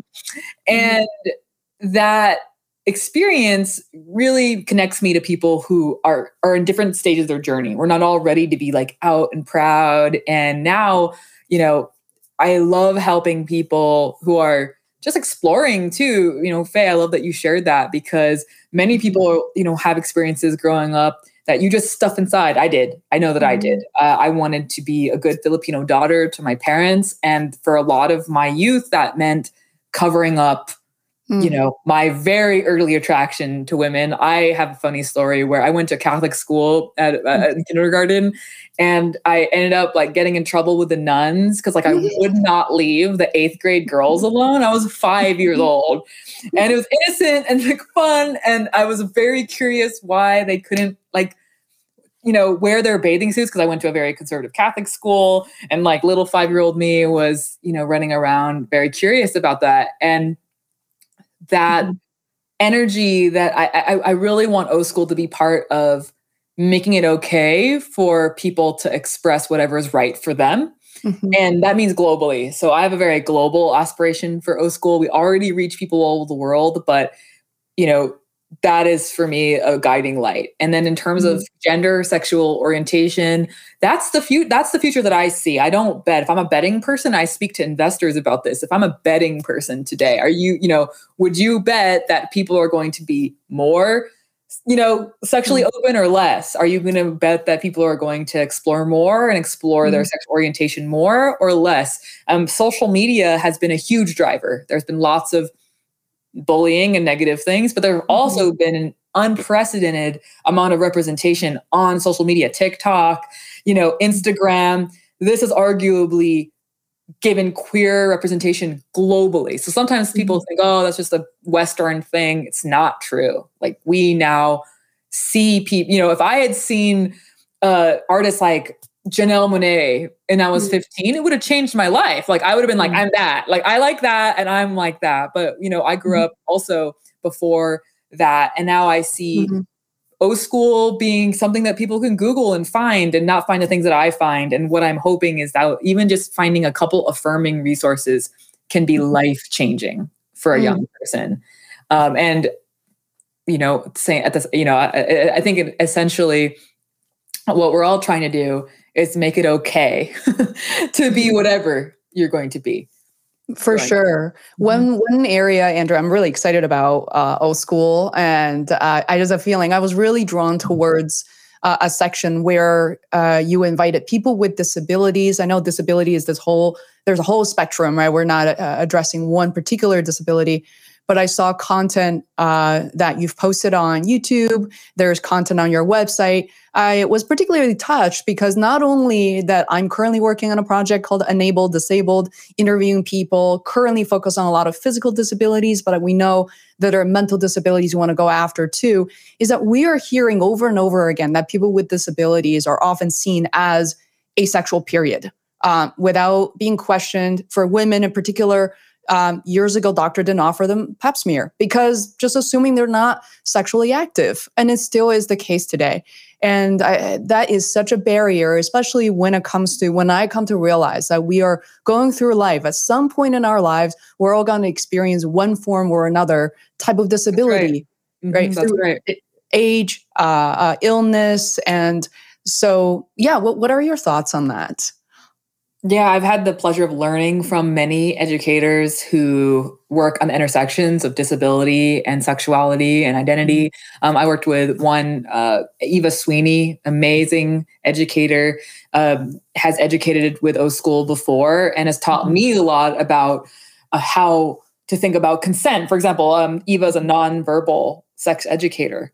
and that experience really connects me to people who are are in different stages of their journey. We're not all ready to be like out and proud. And now, you know, I love helping people who are just exploring too. You know, Fei, I love that you shared that because many people, you know, have experiences growing up that you just stuff inside. I did. I know that mm-hmm. I did. Uh, I wanted to be a good Filipino daughter to my parents. And for a lot of my youth, that meant covering up you mm. know, my very early attraction to women. I have a funny story where I went to Catholic school at, uh, at kindergarten and I ended up like getting in trouble with the nuns because like I would not leave the eighth grade girls alone. I was five years old and it was innocent and like fun. And I was very curious why they couldn't like you know, wear their bathing suits because I went to a very conservative Catholic school and like little five year old me was, you know, running around very curious about that. And that mm-hmm. energy that I, I, I really want O School to be part of making it okay for people to express whatever is right for them. Mm-hmm. And that means globally. So I have a very global aspiration for O School. We already reach people all over the world, but you know, that is for me a guiding light. And then in terms mm-hmm. of gender, sexual orientation, that's the future that's the future that I see. I don't bet. If I'm a betting person, I speak to investors about this. If I'm a betting person today, are you, you know, would you bet that people are going to be more you know, sexually mm-hmm. open or less? Are you going to bet that people are going to explore more and explore mm-hmm. their sexual orientation more or less? Um, social media has been a huge driver. There's been lots of bullying and negative things, but there have also mm-hmm. been an unprecedented amount of representation on social media, TikTok, you know, Instagram. This has arguably given queer representation globally. So sometimes people mm-hmm. think, oh, that's just a Western thing. It's not true. Like we now see people, you know, if I had seen uh, artists like Janelle Monáe and I was mm. 15, it would have changed my life. Like I would have been like, mm. I'm that. Like I like that and I'm like that. But you know, I grew mm-hmm. up also before that. And now I see mm-hmm. O school being something that people can Google and find and not find the things that I find. And what I'm hoping is that even just finding a couple affirming resources can be mm-hmm. life changing for a mm. young person. Um, and you know, saying at this, you know, I, I think essentially what we're all trying to do is make it okay to be mm-hmm. whatever you're going to be.
For sure. Mm-hmm. One one area, Andrea, I'm really excited about uh, O School, and uh, I just have a feeling I was really drawn towards uh, a section where uh, you invited people with disabilities. I know disability is this whole there's a whole spectrum, right? We're not uh, addressing one particular disability, but I saw content uh, that you've posted on YouTube. There's content on your website. I was particularly touched because not only that I'm currently working on a project called Enable Disabled, interviewing people currently focused on a lot of physical disabilities, but we know that there are mental disabilities we want to go after too, is that we are hearing over and over again that people with disabilities are often seen as asexual, period. Um, without being questioned for women in particular um, years ago, doctor didn't offer them pap smear because just assuming they're not sexually active. And it still is the case today. And I, that is such a barrier, especially when it comes to when I come to realize that we are going through life at some point in our lives, we're all going to experience one form or another type of disability,
right? right? Mm-hmm, that's right.
Age, uh, uh, illness. And so, yeah, what, what are your thoughts on that?
Yeah, I've had the pleasure of learning from many educators who work on the intersections of disability and sexuality and identity. Mm-hmm. Um, I worked with one, uh, Eva Sweeney, amazing educator, um, has educated with O School before and has taught mm-hmm. me a lot about uh, how to think about consent. For example, um, Eva is a nonverbal sex educator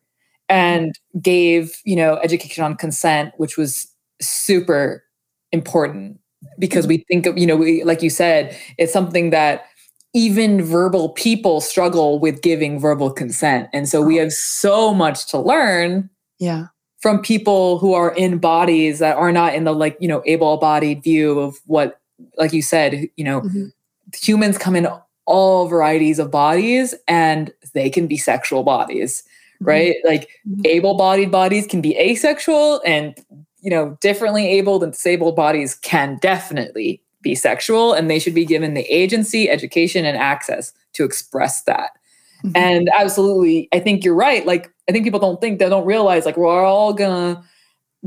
and gave you know education on consent, which was super important because we think of, you know, we, like you said, it's something that even verbal people struggle with giving verbal consent. And so we have so much to learn.
Yeah.
From people who are in bodies that are not in the like, you know, able bodied view of what, like you said, you know, mm-hmm. humans come in all varieties of bodies and they can be sexual bodies, mm-hmm. right? Like mm-hmm. able bodied bodies can be asexual and you know, differently abled and disabled bodies can definitely be sexual and they should be given the agency, education, and access to express that. Mm-hmm. And absolutely, I think you're right. Like, I think people don't think, they don't realize, like, we're all gonna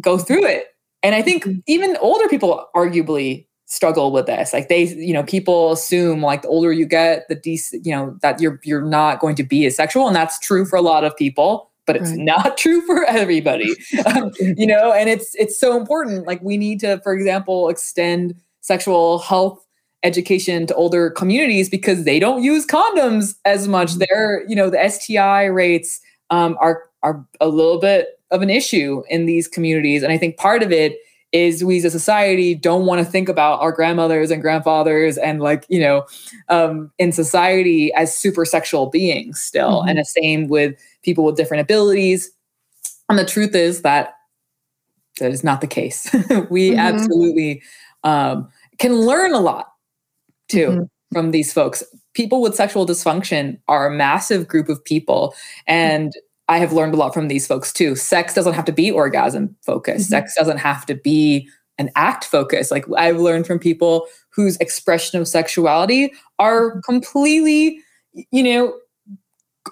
go through it. And I think mm-hmm. even older people arguably struggle with this. Like they, you know, people assume like the older you get, the decent, you know, that you're you're not going to be as sexual. And that's true for a lot of people but it's right. not true for everybody um, you know and it's it's so important like we need to for example extend sexual health education to older communities because they don't use condoms as much mm-hmm. they're you know the sti rates um, are are a little bit of an issue in these communities and i think part of it is we as a society don't want to think about our grandmothers and grandfathers and like you know um, in society as super sexual beings still mm-hmm. and the same with people with different abilities and the truth is that that is not the case. we mm-hmm. absolutely um, can learn a lot too mm-hmm. from these folks. People with sexual dysfunction are a massive group of people. And I have learned a lot from these folks too. Sex doesn't have to be orgasm focused, mm-hmm. sex doesn't have to be an act focus. Like I've learned from people whose expression of sexuality are mm-hmm. completely, you know,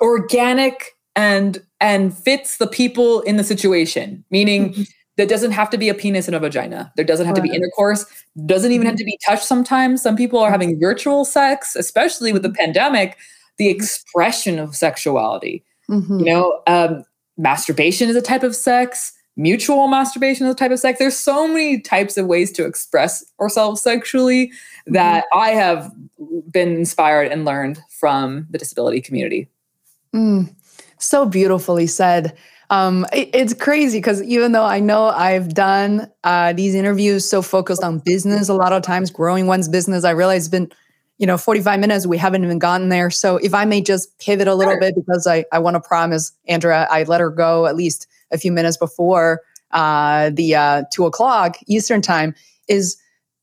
organic and and fits the people in the situation meaning mm-hmm. there doesn't have to be a penis and a vagina there doesn't have right. to be intercourse doesn't even have to be touched sometimes some people are having virtual sex especially with the mm-hmm. pandemic the mm-hmm. expression of sexuality mm-hmm. you know um, masturbation is a type of sex mutual masturbation is a type of sex there's so many types of ways to express ourselves sexually that mm-hmm. i have been inspired and learned from the disability community
mm. So beautifully said. Um, it, it's crazy because even though I know I've done uh, these interviews so focused on business, a lot of times growing one's business, I realize it's been, you know, 45 minutes, we haven't even gotten there. So if I may just pivot a little bit because I, I want to promise Andrea, I let her go at least a few minutes before uh, the uh, two o'clock Eastern time is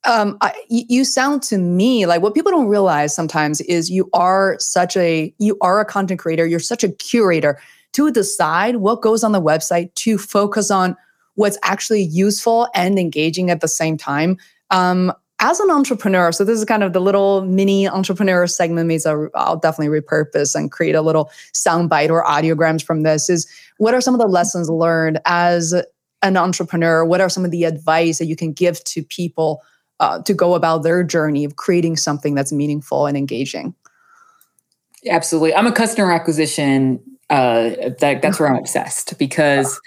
um, I, you sound to me like what people don't realize sometimes is you are such a you are a content creator you're such a curator to decide what goes on the website to focus on what's actually useful and engaging at the same time um, as an entrepreneur so this is kind of the little mini entrepreneur segment maybe i'll definitely repurpose and create a little soundbite or audiograms from this is what are some of the lessons learned as an entrepreneur what are some of the advice that you can give to people uh, to go about their journey of creating something that's meaningful and engaging.
Absolutely, I'm a customer acquisition. Uh, that, that's where I'm obsessed because.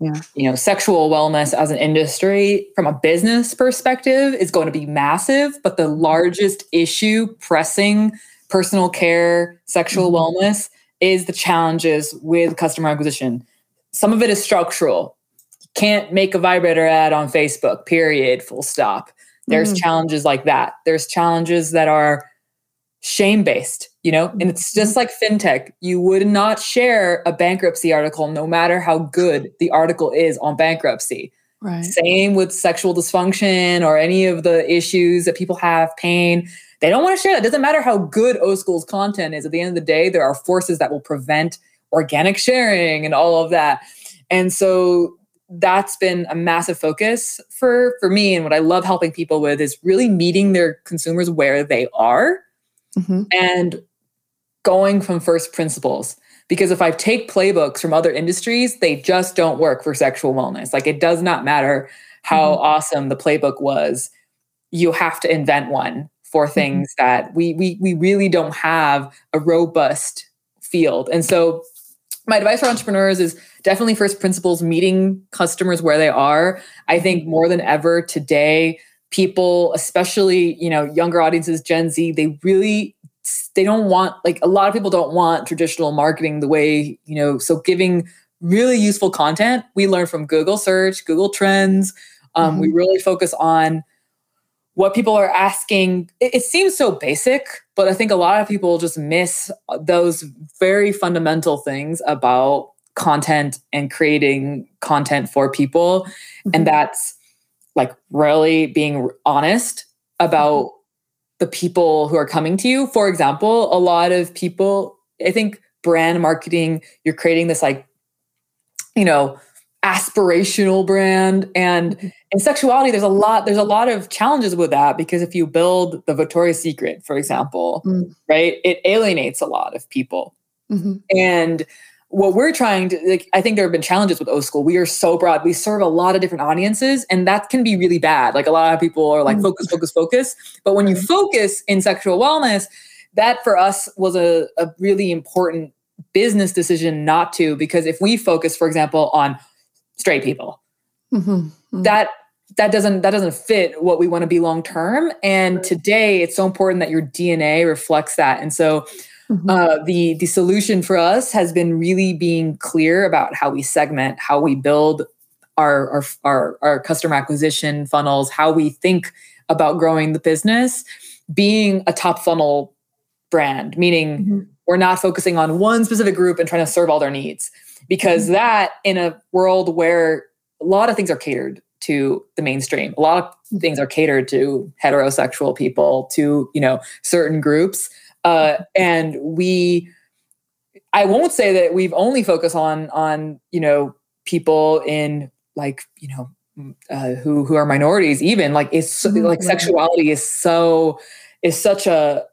Yeah. You know, sexual wellness as an industry from a business perspective is going to be massive, but the largest issue pressing personal care, sexual mm-hmm. wellness is the challenges with customer acquisition. Some of it is structural. You can't make a vibrator ad on Facebook, period, full stop. There's mm. challenges like that. There's challenges that are shame based, you know, and it's just like fintech. You would not share a bankruptcy article no matter how good the article is on bankruptcy. Right. Same with sexual dysfunction or any of the issues that people have, pain. They don't want to share that. It doesn't matter how good O School's content is. At the end of the day, there are forces that will prevent organic sharing and all of that. And so that's been a massive focus for for me and what i love helping people with is really meeting their consumers where they are mm-hmm. and going from first principles because if i take playbooks from other industries they just don't work for sexual wellness like it does not matter how mm-hmm. awesome the playbook was you have to invent one for mm-hmm. things mm-hmm. that we we we really don't have a robust field and so my advice for entrepreneurs is definitely first principles meeting customers where they are i think more than ever today people especially you know younger audiences gen z they really they don't want like a lot of people don't want traditional marketing the way you know so giving really useful content we learn from google search google trends um, mm-hmm. we really focus on what people are asking it, it, seems so basic but i think a lot of people just miss those very fundamental things about content and creating content for people mm-hmm. and that's like really being honest about mm-hmm. The people who are coming to you for example a lot of people i think brand marketing you're creating this like you know aspirational brand and mm-hmm. in sexuality there's a lot there's a lot of challenges with that because if you build the victoria's secret for example mm. right it alienates a lot of people mm-hmm. and what we're trying to like i think there have been challenges with o school we are so broad we serve a lot of different audiences and that can be really bad like a lot of people are like mm. focus focus focus but when you focus in sexual wellness that for us was a, a really important business decision not to because if we focus for example on straight people. Mm-hmm. Mm-hmm. That that doesn't that doesn't fit what we want to be long term. And today, it's so important that your DNA reflects that. And so, mm-hmm. uh, the the solution for us has been really being clear about how we segment, how we build our our our, our customer acquisition funnels, how we think about growing the business, being a top funnel brand, meaning mm-hmm. we're not focusing on one specific group and trying to serve all their needs because mm-hmm. that in a world where a lot of things are catered to the mainstream. A lot of things are catered to heterosexual people, to you know certain groups, uh, and we. I won't say that we've only focused on on you know people in like you know uh, who who are minorities even like it's mm-hmm. like sexuality is so is such a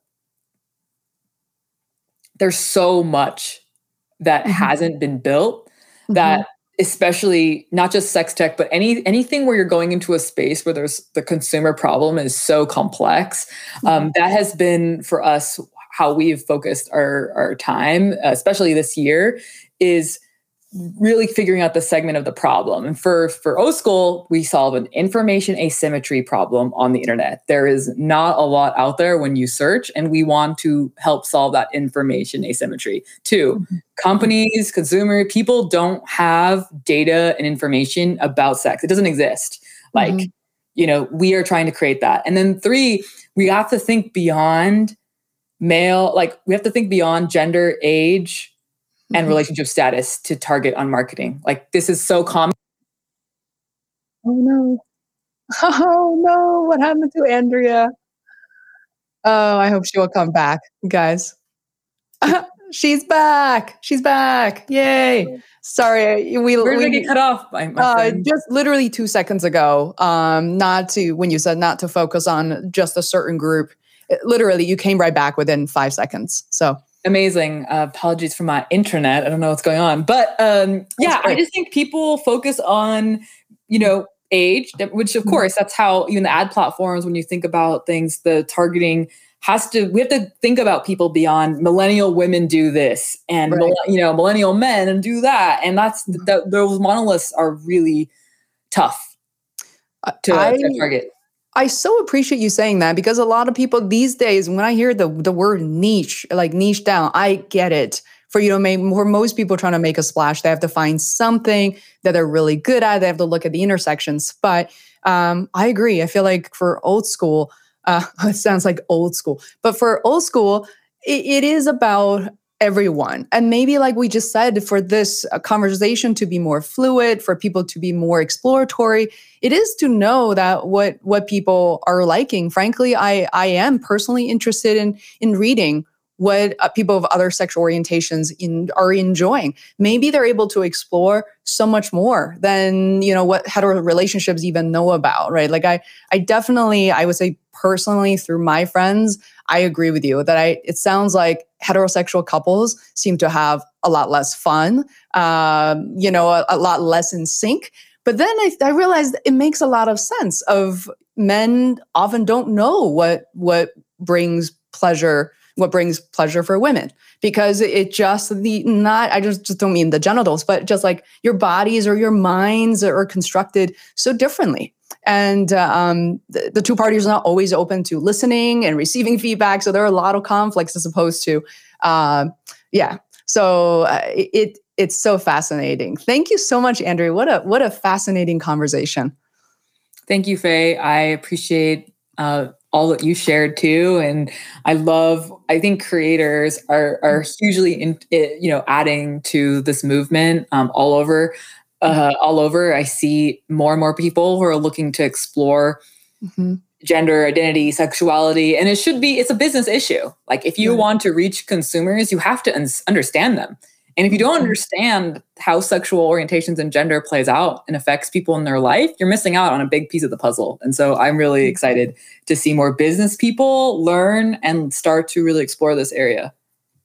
there's so much that mm-hmm. hasn't been built that mm-hmm especially not just sex tech but any anything where you're going into a space where there's the consumer problem is so complex um, mm-hmm. that has been for us how we've focused our our time especially this year is really figuring out the segment of the problem. And for for O School, we solve an information asymmetry problem on the internet. There is not a lot out there when you search, and we want to help solve that information asymmetry. 2 mm-hmm. companies, consumer people don't have data and information about sex. It doesn't exist. Like, mm-hmm. you know, we are trying to create that. And then three, we have to think beyond male, like we have to think beyond gender, age, and mm-hmm. relationship status to target on marketing. Like this is so common.
Oh no. Oh no, what happened to Andrea? Oh, I hope she will come back, guys. She's back. She's back. Yay. Sorry,
we Where did we, get cut off by
uh, just literally two seconds ago. Um, not to when you said not to focus on just a certain group. It, literally, you came right back within five seconds. So
amazing. Uh, apologies for my internet. I don't know what's going on, but um, yeah, I just think people focus on you know age, which of mm-hmm. course that's how even the ad platforms when you think about things, the targeting has to we have to think about people beyond millennial women do this and right. you know millennial men and do that and that's mm-hmm. that those monoliths are really tough to, I, to target
I so appreciate you saying that because a lot of people these days, when I hear the the word niche, like niche down, I get it. For you know, for most people trying to make a splash, they have to find something that they're really good at. They have to look at the intersections. But um, I agree. I feel like for O School, uh, it sounds like old school, but for O School, it, it is about everyone. And maybe, like we just said, for this uh, conversation to be more fluid, for people to be more exploratory, it is to know that what what people are liking. Frankly, I I am personally interested in in reading what uh, people of other sexual orientations in, are enjoying. Maybe they're able to explore so much more than you know what hetero relationships even know about, right? Like I, I definitely, I would say personally through my friends, I agree with you that I. It sounds like heterosexual couples seem to have a lot less fun, um, you know, a, a, lot less in sync. But then I, I realized it makes a lot of sense. Of men often don't know what what brings pleasure what brings pleasure for women. Because it just the not i just, just don't mean the genitals but just like your bodies or your minds are constructed so differently. And um, the, the, two parties are not always open to listening and receiving feedback so there are a lot of conflicts as opposed to uh, yeah. So uh, it it's so fascinating. Thank you so much andrea. What a what a fascinating conversation.
Thank you Fei. I appreciate uh, all that you shared too and i love i think creators are are hugely in, you know adding to this movement um, all over uh, all over. I see more and more people who are looking to explore mm-hmm. gender identity sexuality and it should be it's a business issue. Like if you yeah. want to reach consumers you have to un- understand them and if you don't mm-hmm. understand how sexual orientations and gender plays out and affects people in their life, you're missing out on a big piece of the puzzle. And so I'm really mm-hmm. excited to see more business people learn and start to really explore this area.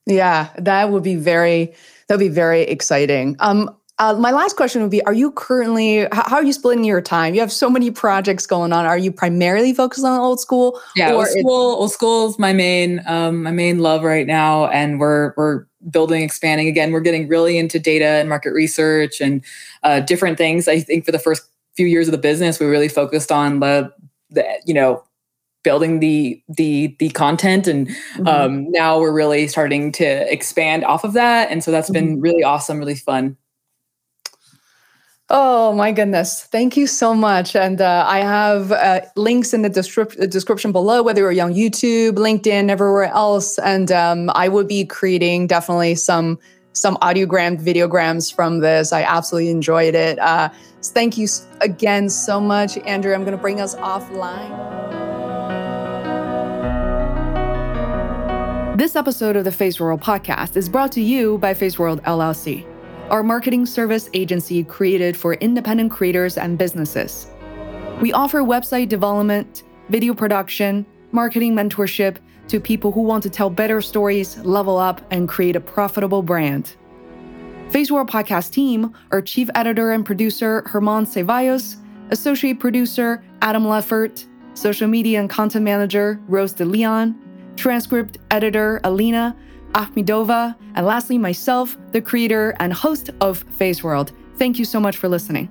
Yeah, that would be very that would be very exciting. Um, uh, my last question would be: Are you currently? How, how, are you splitting your time? You have so many projects going on. Are you primarily focused on O School?
Yeah, O School. O School is my main um, my main love right now, and we're we're building, expanding. Again, we're getting really into data and market research and uh, different things. I think for the first few years of the business, we really focused on the, the you know, building the the the content, and mm-hmm. um, now we're really starting to expand off of that. And so that's mm-hmm. been really awesome, really fun.
Oh my goodness. Thank you so much. And uh, I have uh, links in the descrip- description below, whether you're on YouTube, LinkedIn, everywhere else. And um, I will be creating definitely some some audiograms, videograms from this. I absolutely enjoyed it. Uh, thank you again so much, Andrea. I'm going to bring us offline. This episode of the Feisworld podcast is brought to you by Feisworld LLC, our marketing service agency created for independent creators and businesses. We offer website development, video production, marketing mentorship to people who want to tell better stories, level up, and create a profitable brand. Feisworld podcast team are chief editor and producer Herman Ceballos, associate producer Adam Leffert, social media and content manager Rose De Leon, transcript editor Alina Ahmedova, and lastly, myself, the creator and host of Feisworld. Thank you so much for listening.